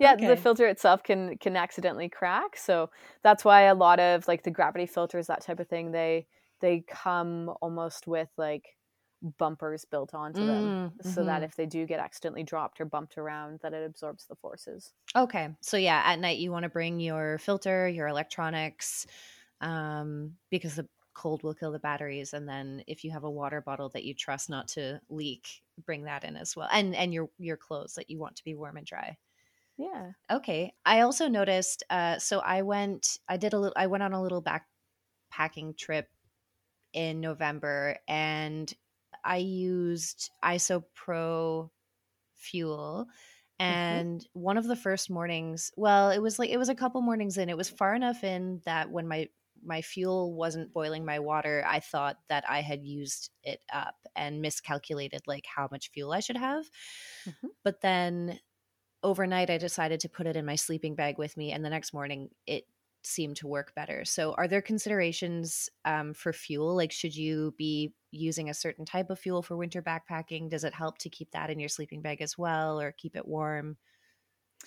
Yeah, Okay. the filter itself can can accidentally crack. So that's why a lot of like the gravity filters, that type of thing, they they come almost with like bumpers built onto them. Mm, So that mhm. if they do get accidentally dropped or bumped around, that it absorbs the forces. Okay. So yeah, at night you want to bring your filter, your electronics, um, because the cold will kill the batteries. And then if you have a water bottle that you trust not to leak, bring that in as well. And and your your clothes that you want to be warm and dry. Yeah. Okay. I also noticed. Uh, so I went. I did a little. I went on a little backpacking trip in November, and I used IsoPro fuel. And one of the first mornings, well, it was like it was a couple mornings in. It was far enough in that when my my fuel wasn't boiling my water, I thought that I had used it up and miscalculated like how much fuel I should have. Mhm. But then overnight I decided to put it in my sleeping bag with me and the next morning it seemed to work better. So are there considerations um, for fuel? Like should you be using a certain type of fuel for winter backpacking? Does it help to keep that in your sleeping bag as well or keep it warm?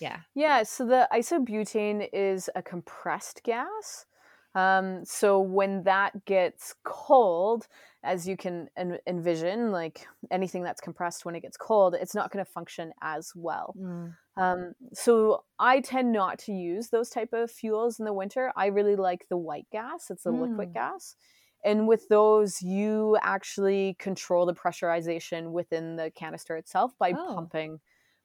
Yeah. Yeah, so the isobutane is a compressed gas. Um, so when that gets cold, as you can en- envision, like anything that's compressed when it gets cold, it's not going to function as well. Um, so I tend not to use those type of fuels in the winter. I really like the white gas. It's a liquid Mm. gas. And with those, you actually control the pressurization within the canister itself by Oh. pumping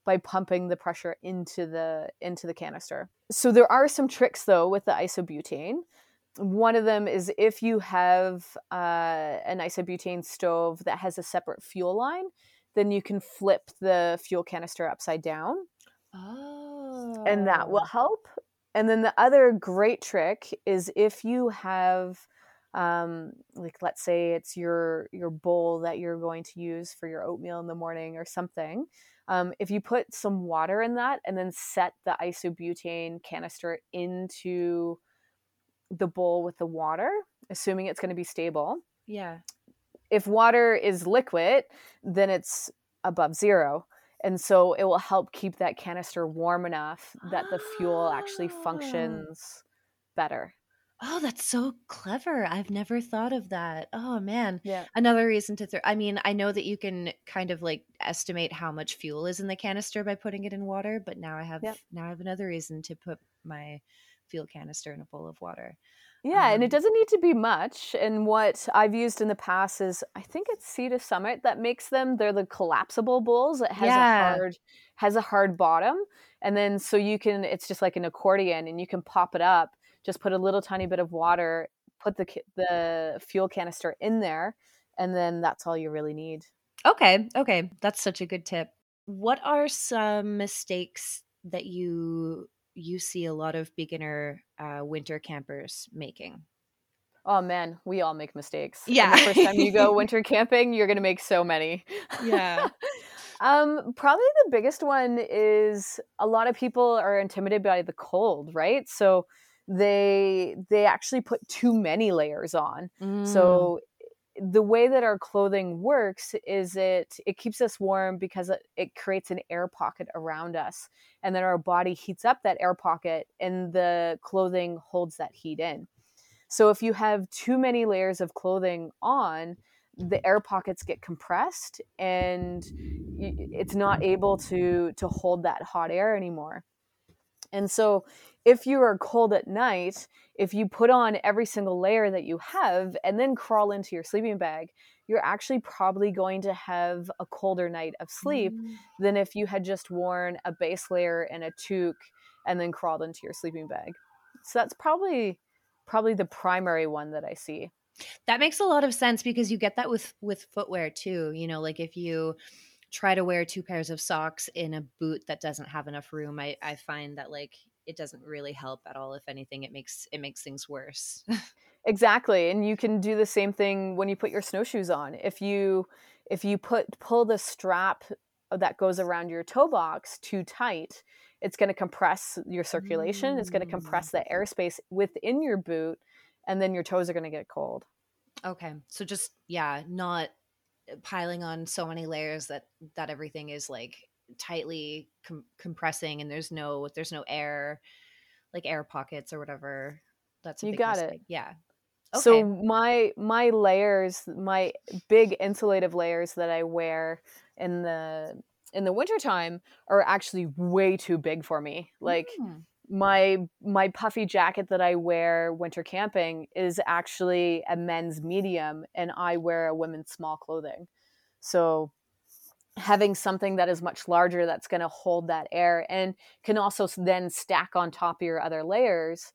by pumping the pressure into the into the canister. So there are some tricks though with the isobutane. One of them is if you have uh, an isobutane stove that has a separate fuel line, then you can flip the fuel canister upside down Oh. and that will help. And then the other great trick is if you have um like let's say it's your your bowl that you're going to use for your oatmeal in the morning or something um, if you put some water in that and then set the isobutane canister into the bowl with the water assuming it's going to be stable Yeah. if water is liquid, then it's above zero. And so it will help keep that canister warm enough that the fuel actually Ah. functions better. Oh, that's so clever. I've never thought of that. Oh man. Yeah. Another reason to throw I mean, I know that you can kind of like estimate how much fuel is in the canister by putting it in water, but now I have Yep. now I have another reason to put my fuel canister in a bowl of water. Yeah, and Um, it doesn't need to be much. And what I've used in the past is I think it's Sea to Summit that makes them. They're the collapsible bowls. It has Yeah. a hard has a hard bottom. And then so you can it's just like an accordion and you can pop it up, just put a little tiny bit of water, put the the fuel canister in there, and then that's all you really need. Okay, okay. That's such a good tip. What are some mistakes that you you see a lot of beginner uh, winter campers making? Oh man, we all make mistakes. And Yeah. the first time you go winter camping, you're gonna make so many. Yeah. um, probably the biggest one is a lot of people are intimidated by the cold, right? So they they actually put too many layers on. Mm. So the way that our clothing works is it it keeps us warm because it, it creates an air pocket around us and then our body heats up that air pocket and the clothing holds that heat in. So if you have too many layers of clothing on the air pockets get compressed and it's not able to to hold that hot air anymore. And so if you are cold at night if you put on every single layer that you have and then crawl into your sleeping bag you're actually probably going to have a colder night of sleep mm. than if you had just worn a base layer and a toque and then crawled into your sleeping bag so that's probably probably the primary one that i see that makes a lot of sense because you get that with with footwear too. You know, like if you try to wear two pairs of socks in a boot that doesn't have enough room, I I find that like it doesn't really help at all. If anything, it makes it makes things worse. exactly, and you can do the same thing when you put your snowshoes on. If you if you put pull the strap that goes around your toe box too tight, it's going to compress your circulation. Mm. It's going to compress the airspace within your boot and then your toes are going to get cold. Okay. So just yeah, not piling on so many layers that that everything is like tightly com- compressing and there's no there's no air like air pockets or whatever. That's you got mistake. it. Yeah. Okay. So my my layers, my big insulative layers that I wear in the in the wintertime are actually way too big for me. Like mm my my puffy jacket that I wear winter camping is actually a men's medium and I wear a women's small clothing. So having something that is much larger that's going to hold that air and can also then stack on top of your other layers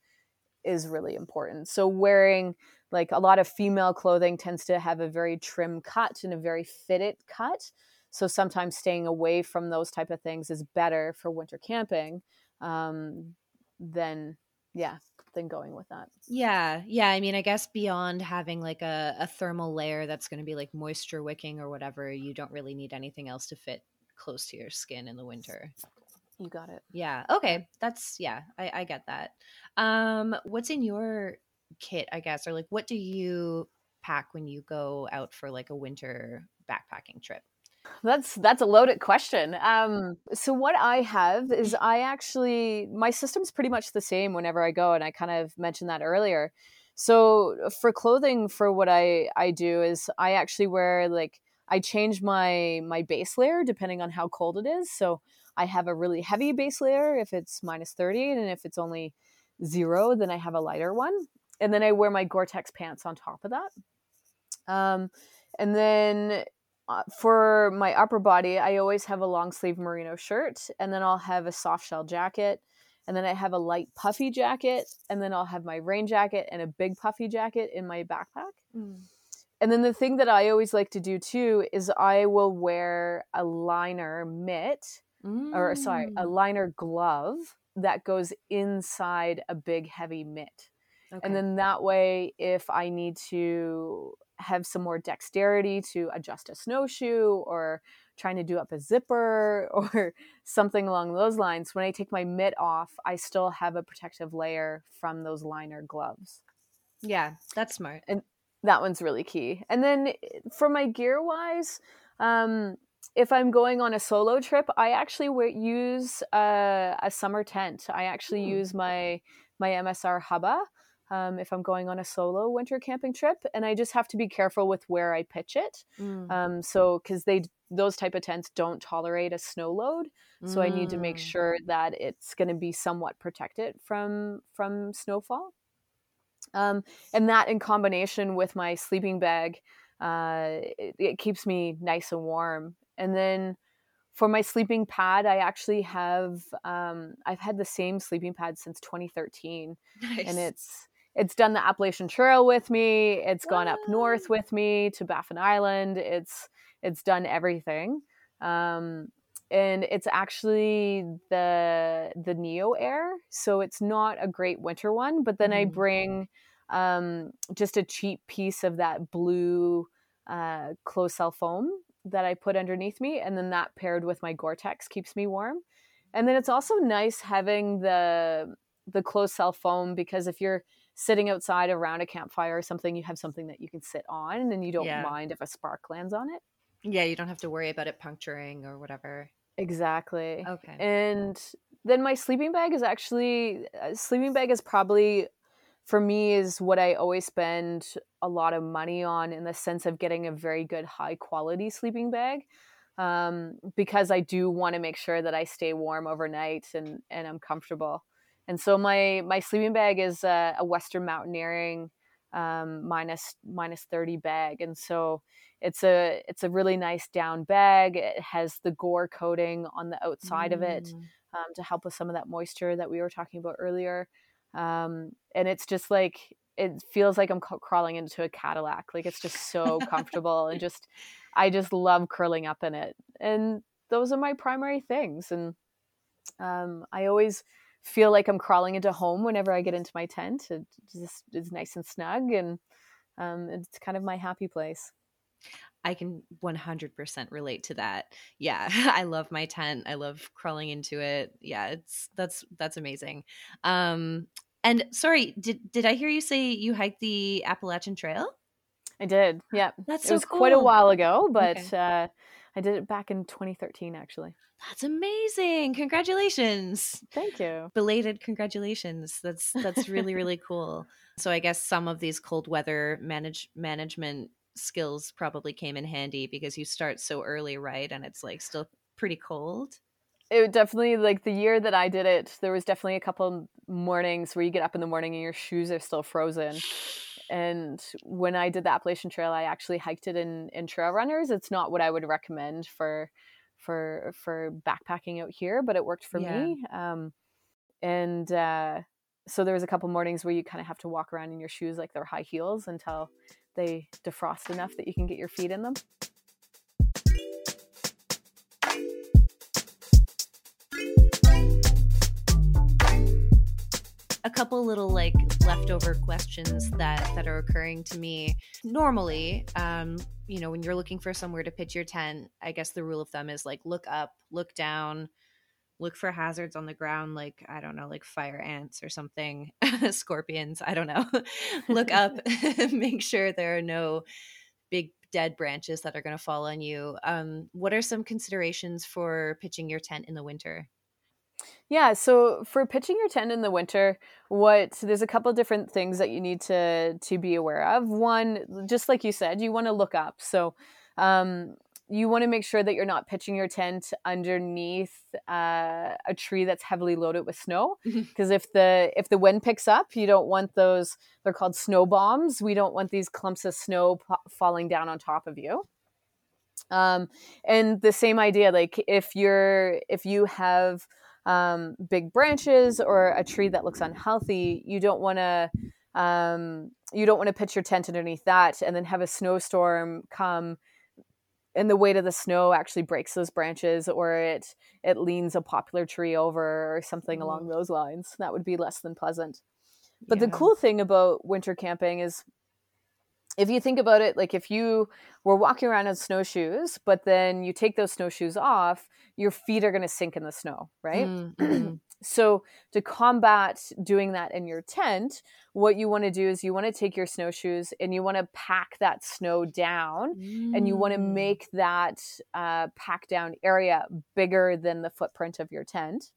is really important. So wearing like a lot of female clothing tends to have a very trim cut and a very fitted cut. So sometimes staying away from those type of things is better for winter camping um, than yeah than going with that. Yeah yeah i mean i guess beyond having like a, a thermal layer that's going to be like moisture wicking or whatever you don't really need anything else to fit close to your skin in the winter. You got it. Yeah okay that's yeah i, I get that. Um what's in your kit i guess or like what do you pack when you go out for like a winter backpacking trip that's that's a loaded question. Um, so what I have is I actually my system's pretty much the same whenever I go, and I kind of mentioned that earlier. So for clothing, for what I I do is I actually wear like I change my my base layer depending on how cold it is. So I have a really heavy base layer if it's minus thirty, and if it's only zero, then I have a lighter one, and then I wear my Gore-Tex pants on top of that. Um, and then uh, for my upper body, I always have a long sleeve merino shirt, and then I'll have a soft shell jacket, and then I have a light puffy jacket, and then I'll have my rain jacket and a big puffy jacket in my backpack. Mm. And then the thing that I always like to do too is I will wear a liner mitt, mm. or sorry, a mm. liner glove that goes inside a big heavy mitt. Okay. And then that way, if I need to have some more dexterity to adjust a snowshoe or trying to do up a zipper or something along those lines, when I take my mitt off, I still have a protective layer from those liner gloves. Yeah, that's smart. And that one's really key. And then eh, for my gear wise, um, if I'm going on a solo trip, I actually use a, a, summer tent. I actually mm. use my my MSR Hubba um, if I'm going on a solo winter camping trip, and I just have to be careful with where I pitch it. Mm. Um, so because they those type of tents don't tolerate a snow load, so mm. I need to make mm. sure that it's going to be somewhat protected from from snowfall. Um, and that in combination with my sleeping bag, uh, it, it keeps me nice and warm. And then for my sleeping pad, I actually have um, I've had the same sleeping pad since 2013, nice. and it's it's done the Appalachian Trail with me. It's gone up north with me to Baffin Island. It's it's done everything. Um, and it's actually the the Neo Air, so it's not a great winter one. But then. I bring um, just a cheap piece of that blue uh, closed cell foam that I put underneath me, and then that paired with my Gore-Tex keeps me warm. And then it's also nice having the the closed cell foam because if you're sitting outside around a campfire or something, you have something that you can sit on and you don't Yeah. mind if a spark lands on it. Yeah, you don't have to worry about it puncturing or whatever. Exactly. Okay. And then my sleeping bag is actually uh, sleeping bag is probably for me is what I always spend a lot of money on in the sense of getting a very good high quality sleeping bag. Um, because I do want to make sure that I stay warm overnight and, and I'm comfortable. And so my my sleeping bag is a, a Western Mountaineering um, minus minus 30 bag. And so it's a it's a really nice down bag. It has the gore coating on the outside of it Mm. um, to help with some of that moisture that we were talking about earlier. Um, and it's just like it feels like I'm ca- crawling into a Cadillac. Like it's just so comfortable and just I just love curling up in it. And those are my primary things. And um, I always feel like I'm crawling into home whenever I get into my tent. It just is nice and snug and um, it's kind of my happy place. I can 100% relate to that. Yeah, I love my tent. I love crawling into it. Yeah, it's that's that's amazing. Um and sorry, did did I hear you say you hiked the Appalachian Trail? I did. Yeah. That's it so was quite a while ago, but Okay. uh, I did it back in 2013, actually. That's amazing. Congratulations. Thank you. Belated congratulations. That's that's really really cool. So I guess some of these cold weather manage management skills probably came in handy because you start so early, right? And it's like still pretty cold. It would definitely like the year that I did it. There was definitely a couple mornings where you get up in the morning and your shoes are still frozen. And when I did the Appalachian Trail, I actually hiked it in in trail runners. It's not what I would recommend for for for backpacking out here, but it worked for Yeah. me. Um, and uh, so there was a couple mornings where you kind of have to walk around in your shoes like they're high heels until they defrost enough that you can get your feet in them. A couple little like leftover questions that that are occurring to me. Normally um you know when you're looking for somewhere to pitch your tent i guess the rule of thumb is like look up look down look for hazards on the ground like i don't know like fire ants or something scorpions i don't know. Look up make sure there are no big dead branches that are going to fall on you. Um what are some considerations for pitching your tent in the winter Yeah, so for pitching your tent in the winter, what there's a couple different things that you need to to be aware of. One, just like you said, you want to look up. So um, you want to make sure that you're not pitching your tent underneath uh, a tree that's heavily loaded with snow. Because if the if the wind picks up, you don't want those. They're called snow bombs. We don't want these clumps of snow po- falling down on top of you. Um, and the same idea, like if you're if you have um, big branches or a tree that looks unhealthy, you don't want to um, you don't want to pitch your tent underneath that and then have a snowstorm come and the weight of the snow actually breaks those branches or it it leans a popular tree over or something along those lines. That would be less than pleasant. But the cool thing about winter camping is if you think about it, like if you were walking around in snowshoes, but then you take those snowshoes off, your feet are going to sink in the snow, right? Mm, mhm. So, to combat doing that in your tent, what you want to do is you want to take your snowshoes and you want to pack that snow down and you want to Mm. make that uh, pack down area bigger than the footprint of your tent.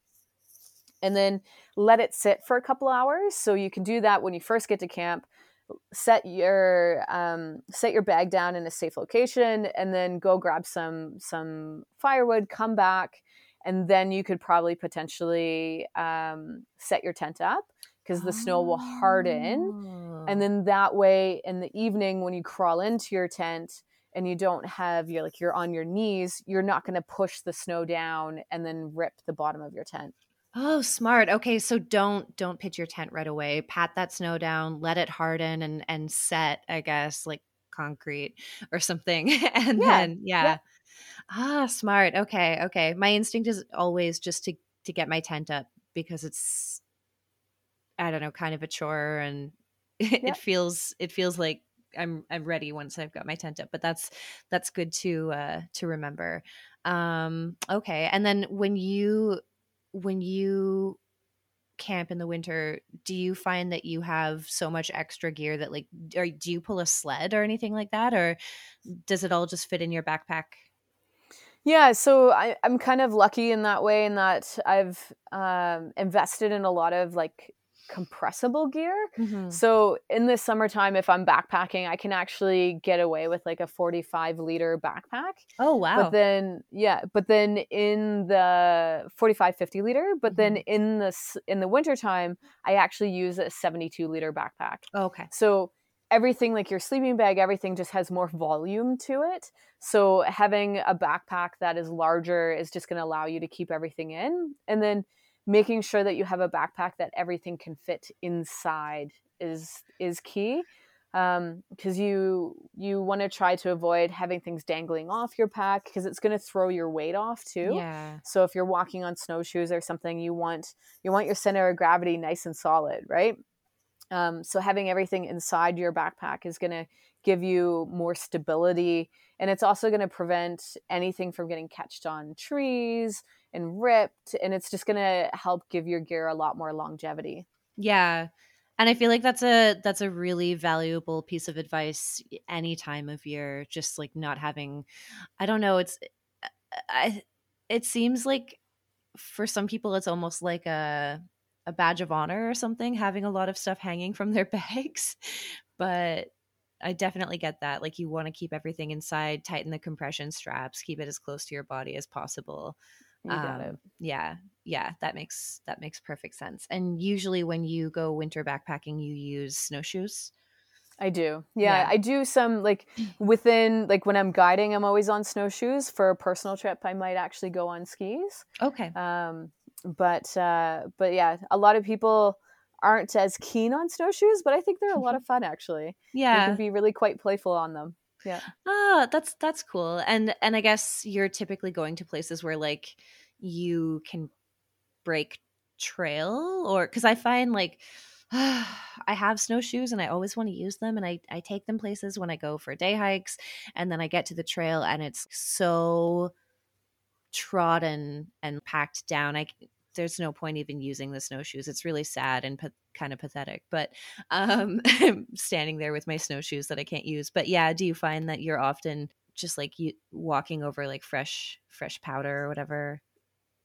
And then let it sit for a couple hours. So you can do that when you first get to camp. Set your um, set your bag down in a safe location, and then go grab some some firewood. Come back, and then you could probably potentially um, set your tent up because the snow will harden Oh. and then that way in the evening when you crawl into your tent and you don't have you're like you're on your knees you're not going to push the snow down and then rip the bottom of your tent Oh, smart. Okay, so don't don't pitch your tent right away. Pat that snow down, let it harden and and set, I guess, like concrete or something. and Yeah, then yeah. Ah, smart. Okay, okay. My instinct is always just to to get my tent up because it's I don't know, kind of a chore and it, Yeah. feels it feels like I'm I'm ready once I've got my tent up. But that's that's good to uh to remember. Um okay. And then when you when you camp in the winter, do you find that you have so much extra gear that like or do you pull a sled or anything like that or does it all just fit in your backpack? Yeah, so I, I'm kind of lucky in that way in that I've um, invested in a lot of like compressible gear. Mm-hmm. So in the summertime, if I'm backpacking, I can actually get away with like a 45 liter backpack. Oh, wow. But then, yeah, but then in the 45, 50 liter, but mm-hmm. then in the, in the wintertime, I actually use a 72 liter backpack. okay. So everything like your sleeping bag, everything just has more volume to it. So having a backpack that is larger is just going to allow you to keep everything in. And then making sure that you have a backpack that everything can fit inside is is key because um, you you want to try to avoid having things dangling off your pack because it's going to throw your weight off too. Yeah. So if you're walking on snowshoes or something, you want you want your center of gravity nice and solid, right? Um, so having everything inside your backpack is going to give you more stability, and it's also going to prevent anything from getting catched on trees and ripped and it's just going to help give your gear a lot more longevity. Yeah. And I feel like that's a that's a really valuable piece of advice any time of year just like not having I don't know it's I it seems like for some people it's almost like a a badge of honor or something having a lot of stuff hanging from their bags but I definitely get that. Like you want to keep everything inside, tighten the compression straps, keep it as close to your body as possible. You got um, it. Yeah, yeah, that makes that makes perfect sense. And usually, when you go winter backpacking, you use snowshoes. I do. Yeah, yeah, I do some like within like when I'm guiding, I'm always on snowshoes. For a personal trip, I might actually go on skis. Okay. Um, but uh, but yeah, a lot of people aren't as keen on snowshoes, but I think they're a lot of fun actually. Yeah, you can be really quite playful on them yeah ah that's that's cool and and i guess you're typically going to places where like you can break trail or because i find like I have snowshoes and I always want to use them and I, I take them places when I go for day hikes and then I get to the trail and it's so trodden and packed down. I there's no point even using the snowshoes. It's really sad and pa- kind of pathetic. But um, standing there with my snowshoes that I can't use. But yeah, do you find that you're often just like you walking over like fresh fresh powder or whatever?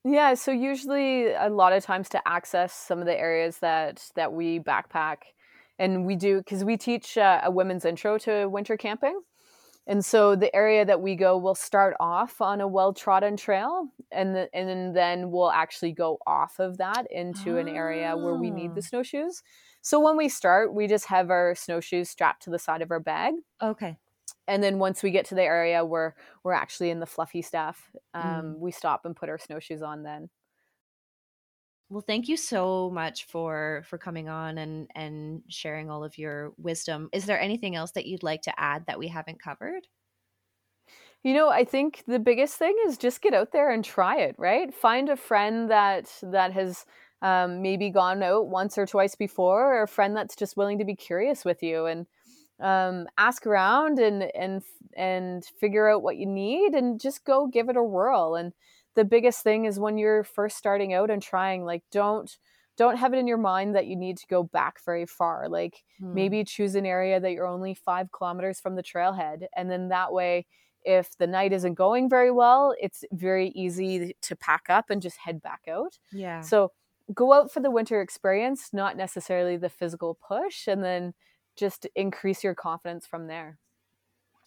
Yeah, so usually a lot of times to access some of the areas that that we backpack and we do because we teach uh, a women's intro to winter camping and so the area that we go will start off on a well trodden trail and, the, and then we'll actually go off of that into oh. an area where we need the ah. snowshoes. So when we start, we just have our snowshoes strapped to the side of our bag. Okay. And then once we get to the area where we're actually in the fluffy stuff, um, mm. we stop and put our snowshoes on then. Well, thank you so much for for coming on and and sharing all of your wisdom. Is there anything else that you'd like to add that we haven't covered? You know, I think the biggest thing is just get out there and try it, right? Find a friend that that has um, maybe gone out once or twice before, or a friend that's just willing to be curious with you and um, ask around and and and figure out what you need and just go give it a whirl and the biggest thing is when you're first starting out and trying like don't don't have it in your mind that you need to go back very far. Like hmm. maybe choose an area that you're only five kilometers from the trailhead and then that way if the night isn't going very well it's very easy to pack up and just head back out. Yeah. So go out for the winter experience not necessarily the physical push and then just increase your confidence from there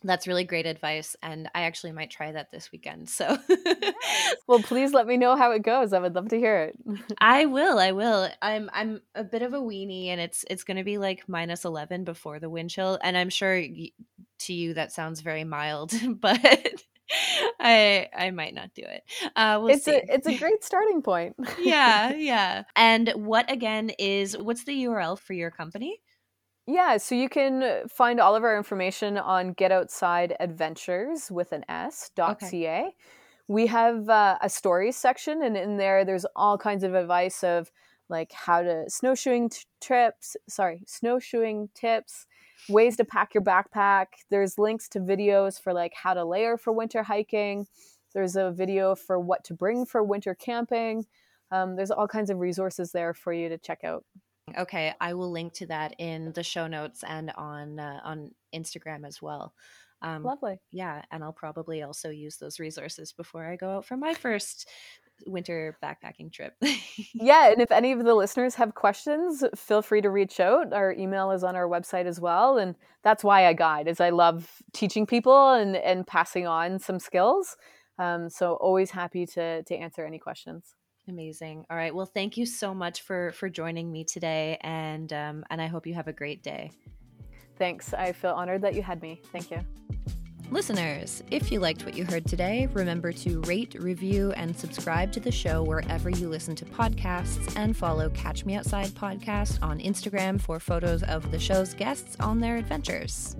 that's really great advice. And I actually might try that this weekend. So, well, please let me know how it goes. I would love to hear it. I will. I will. I'm, I'm a bit of a weenie and it's, it's going to be like minus 11 before the wind chill. And I'm sure to you that sounds very mild, but I I might not do it. Uh, we'll it's see. a it's a great starting point. yeah, yeah. And what again is what's the URL for your company? Yeah, so you can find all of our information on Get Outside Adventures with an S dot okay. ca. We have uh, a stories section, and in there, there's all kinds of advice of like how to snowshoeing t- trips, sorry, snowshoeing tips, ways to pack your backpack. There's links to videos for like how to layer for winter hiking. There's a video for what to bring for winter camping. um, there's all kinds of resources there for you to check out. Okay, I will link to that in the show notes and on uh, on Instagram as well. Um, Lovely. Yeah, and I'll probably also use those resources before I go out for my first winter backpacking trip. yeah, and if any of the listeners have questions, feel free to reach out. Our email is on our website as well, and that's why I guide. Is I love teaching people and and passing on some skills. Um, so always happy to to answer any questions. Amazing. All right. Well, thank you so much for for joining me today, and um, and I hope you have a great day. Thanks. I feel honored that you had me. Thank you. Listeners, if you liked what you heard today, remember to rate, review, and subscribe to the show wherever you listen to podcasts, and follow Catch Me Outside podcast on Instagram for photos of the show's guests on their adventures.